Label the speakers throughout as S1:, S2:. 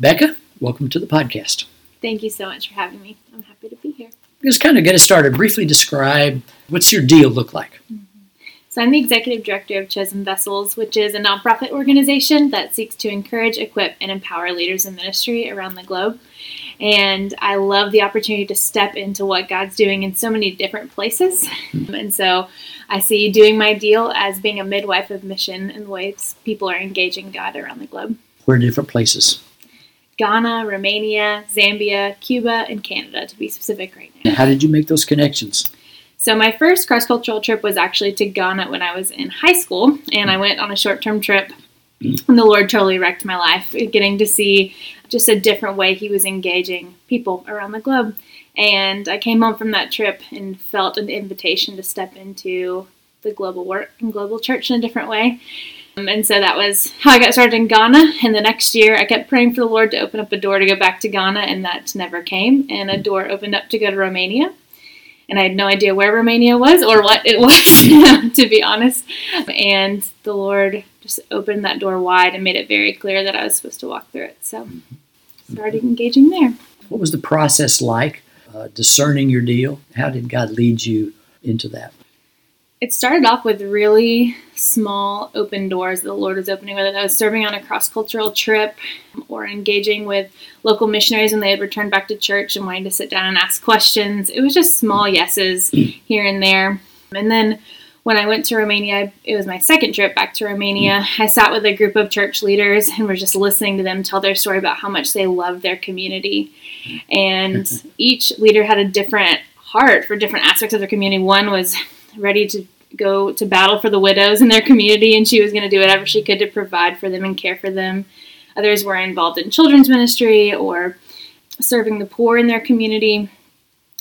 S1: Bekah, welcome to the podcast.
S2: Thank you so much for having me. I'm happy to be here.
S1: Just kind of get us started. Briefly describe what's your deal look like? Mm-hmm.
S2: So, I'm the executive director of Chosen Vessels, which is a nonprofit organization that seeks to encourage, equip, and empower leaders in ministry around the globe. And I love the opportunity to step into what God's doing in so many different places. Mm-hmm. And so I see doing my deal as being a midwife of mission in the ways people are engaging God around the globe.
S1: Where are in different places?
S2: Ghana, Romania, Zambia, Cuba, and Canada, to be specific right
S1: now. How did you make those connections?
S2: So, my first cross cultural trip was actually to Ghana when I was in high school, and I went on a short term trip. And the Lord totally wrecked my life, getting to see just a different way He was engaging people around the globe. And I came home from that trip and felt an invitation to step into the global work and global church in a different way. Um, and so that was how I got started in Ghana. And the next year, I kept praying for the Lord to open up a door to go back to Ghana, and that never came. And a door opened up to go to Romania. And I had no idea where Romania was or what it was, to be honest. And the Lord just opened that door wide and made it very clear that I was supposed to walk through it. So started engaging there.
S1: What was the process like, uh, discerning your deal? How did God lead you into that?
S2: it started off with really small open doors the Lord was opening, whether that was serving on a cross cultural trip or engaging with local missionaries when they had returned back to church and wanting to sit down and ask questions. It was just small yeses here and there. And then when I went to Romania, it was my second trip back to Romania. Mm. I sat with a group of church leaders and were just listening to them tell their story about how much they loved their community. And mm-hmm. each leader had a different heart for different aspects of their community. One was ready to go to battle for the widows in their community, and she was going to do whatever she could to provide for them and care for them. Others were involved in children's ministry or serving the poor in their community.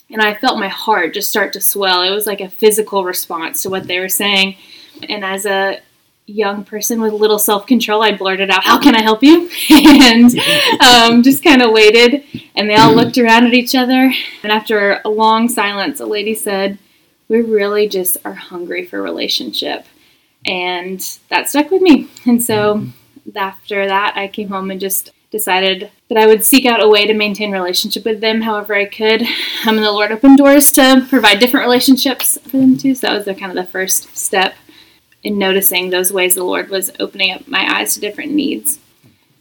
S2: And I felt my heart just start to swell. It was like a physical response to what they were saying. And as a young person with little self control, I blurted out, How can I help you? and um, just kind of waited. And they all looked around at each other. And after a long silence, a lady said, we really just are hungry for relationship. And that stuck with me. And so mm-hmm. after that, I came home and just decided that I would seek out a way to maintain relationship with them however I could. Um, and the Lord opened doors to provide different relationships for them too. So that was the kind of the first step in noticing those ways the Lord was opening up my eyes to different needs.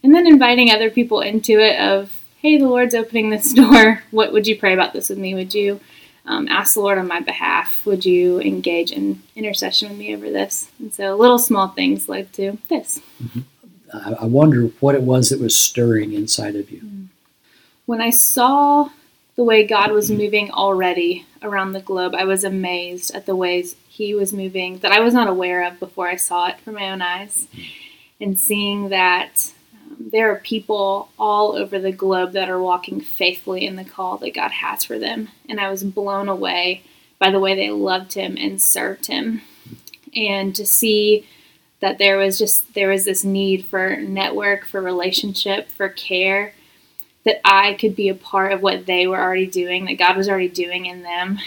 S2: And then inviting other people into it of, hey, the Lord's opening this door. What would you pray about this with me? Would you um, ask the Lord on my behalf, would you engage in intercession with me over this? And so little small things led to this.
S1: Mm-hmm. I wonder what it was that was stirring inside of you. Mm.
S2: When I saw the way God was moving already around the globe, I was amazed at the ways He was moving that I was not aware of before I saw it from my own eyes. Mm. And seeing that there are people all over the globe that are walking faithfully in the call that God has for them. And I was blown away by the way they loved Him and served Him. And to see that there was just there was this need for network, for relationship, for care, that I could be a part of what they were already doing, that God was already doing in them.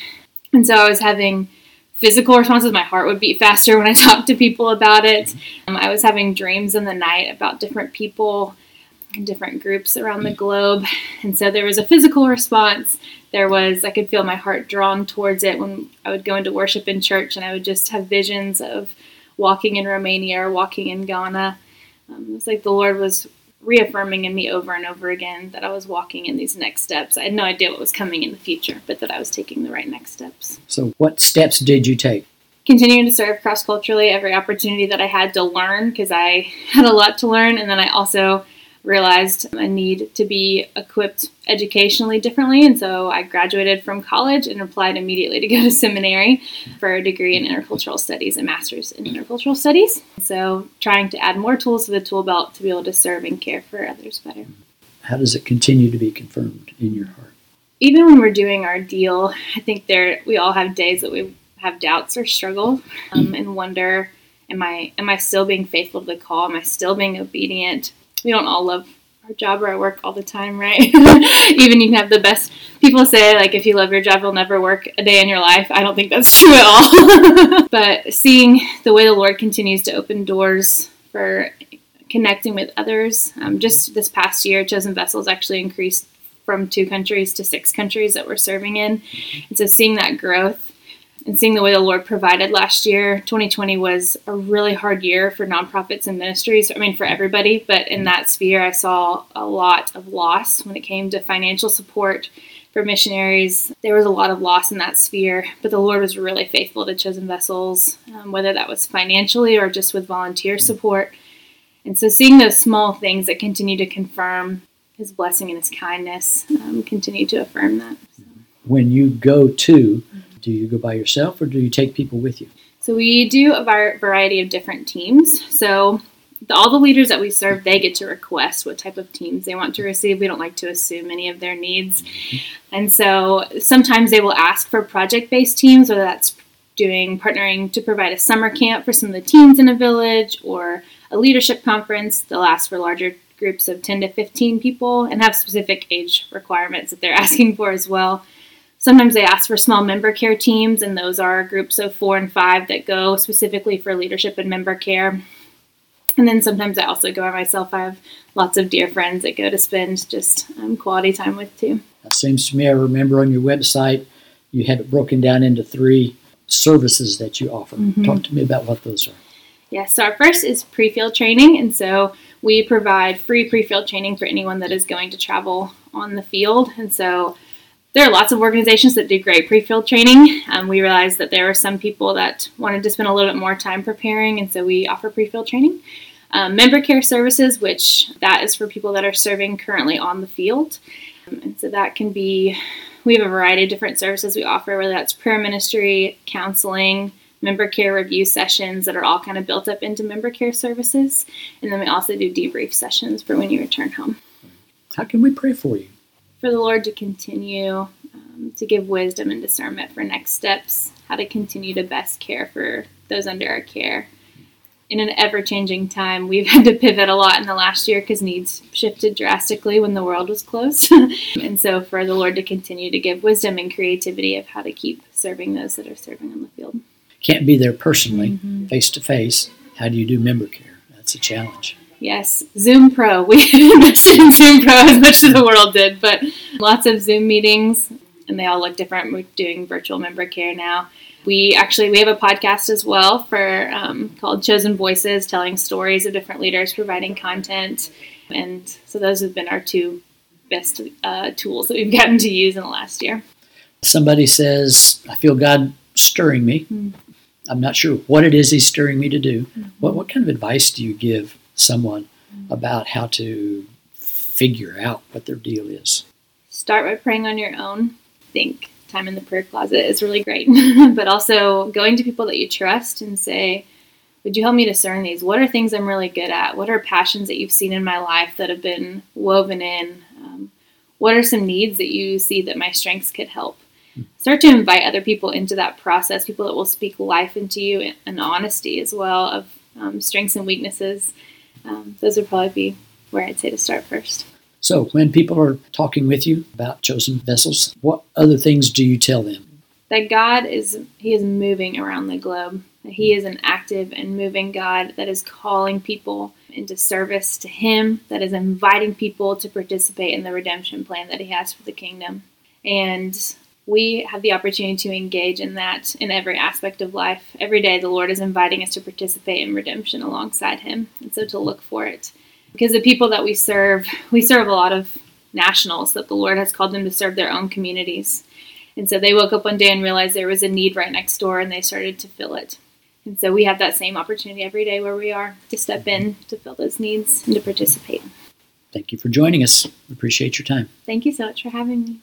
S2: And so I was having physical responses. My heart would beat faster when I talked to people about it. Um, I was having dreams in the night about different people in different groups around the globe. And so there was a physical response. There was, I could feel my heart drawn towards it when I would go into worship in church and I would just have visions of walking in Romania or walking in Ghana. Um, it was like the Lord was reaffirming in me over and over again that I was walking in these next steps. I had no idea what was coming in the future, but that I was taking the right next steps.
S1: So, what steps did you take?
S2: Continuing to serve cross culturally every opportunity that I had to learn because I had a lot to learn, and then I also realized a need to be equipped educationally differently. And so I graduated from college and applied immediately to go to seminary for a degree in intercultural studies and master's in intercultural studies. So trying to add more tools to the tool belt to be able to serve and care for others better.
S1: How does it continue to be confirmed in your heart?
S2: Even when we're doing our deal, I think there we all have days that we have doubts or struggle um, and wonder am I am I still being faithful to the call? Am I still being obedient? We don't all love our job or our work all the time, right? Even you can have the best people say like if you love your job you'll never work a day in your life. I don't think that's true at all. but seeing the way the Lord continues to open doors for connecting with others. Um, just this past year, Chosen Vessels actually increased from two countries to six countries that we're serving in. And so seeing that growth and seeing the way the Lord provided last year, 2020 was a really hard year for nonprofits and ministries. I mean, for everybody, but in that sphere, I saw a lot of loss when it came to financial support for missionaries. There was a lot of loss in that sphere, but the Lord was really faithful to chosen vessels, um, whether that was financially or just with volunteer support. And so, seeing those small things that continue to confirm His blessing and His kindness um, continue to affirm that. So.
S1: When you go to do you go by yourself or do you take people with you?
S2: So we do a variety of different teams. So the, all the leaders that we serve, they get to request what type of teams they want to receive. We don't like to assume any of their needs. And so sometimes they will ask for project based teams, whether that's doing partnering to provide a summer camp for some of the teens in a village or a leadership conference. They'll ask for larger groups of 10 to 15 people and have specific age requirements that they're asking for as well. Sometimes they ask for small member care teams, and those are groups of four and five that go specifically for leadership and member care. And then sometimes I also go by myself. I have lots of dear friends that go to spend just um, quality time with too.
S1: It seems to me I remember on your website you had it broken down into three services that you offer. Mm-hmm. Talk to me about what those are.
S2: Yes, yeah, so our first is pre field training. And so we provide free pre field training for anyone that is going to travel on the field. And so there are lots of organizations that do great pre-field training. Um, we realized that there were some people that wanted to spend a little bit more time preparing, and so we offer pre-field training. Um, member care services, which that is for people that are serving currently on the field, um, and so that can be. We have a variety of different services we offer, whether that's prayer ministry, counseling, member care review sessions that are all kind of built up into member care services, and then we also do debrief sessions for when you return home.
S1: How can we pray for you?
S2: For the Lord to continue um, to give wisdom and discernment for next steps, how to continue to best care for those under our care. In an ever changing time, we've had to pivot a lot in the last year because needs shifted drastically when the world was closed. and so, for the Lord to continue to give wisdom and creativity of how to keep serving those that are serving on the field.
S1: Can't be there personally, face to face. How do you do member care? That's a challenge.
S2: Yes, Zoom Pro. We invested in Zoom Pro as much as the world did, but lots of Zoom meetings, and they all look different. We're doing virtual member care now. We actually we have a podcast as well for um, called Chosen Voices, telling stories of different leaders, providing content, and so those have been our two best uh, tools that we've gotten to use in the last year.
S1: Somebody says, "I feel God stirring me." Mm-hmm. I'm not sure what it is He's stirring me to do. Mm-hmm. What what kind of advice do you give someone about how to figure out what their deal is.
S2: Start by praying on your own. Think time in the prayer closet is really great, but also going to people that you trust and say, would you help me discern these? What are things I'm really good at? What are passions that you've seen in my life that have been woven in? Um, what are some needs that you see that my strengths could help? Start to invite other people into that process, people that will speak life into you and honesty as well of um, strengths and weaknesses um, those would probably be where I'd say to start first.
S1: So, when people are talking with you about chosen vessels, what other things do you tell them?
S2: That God is He is moving around the globe. That He is an active and moving God that is calling people into service to Him. That is inviting people to participate in the redemption plan that He has for the kingdom. And we have the opportunity to engage in that in every aspect of life. Every day, the Lord is inviting us to participate in redemption alongside Him, and so to look for it. Because the people that we serve, we serve a lot of nationals that the Lord has called them to serve their own communities. And so they woke up one day and realized there was a need right next door, and they started to fill it. And so we have that same opportunity every day where we are to step in to fill those needs and to participate.
S1: Thank you for joining us. Appreciate your time.
S2: Thank you so much for having me.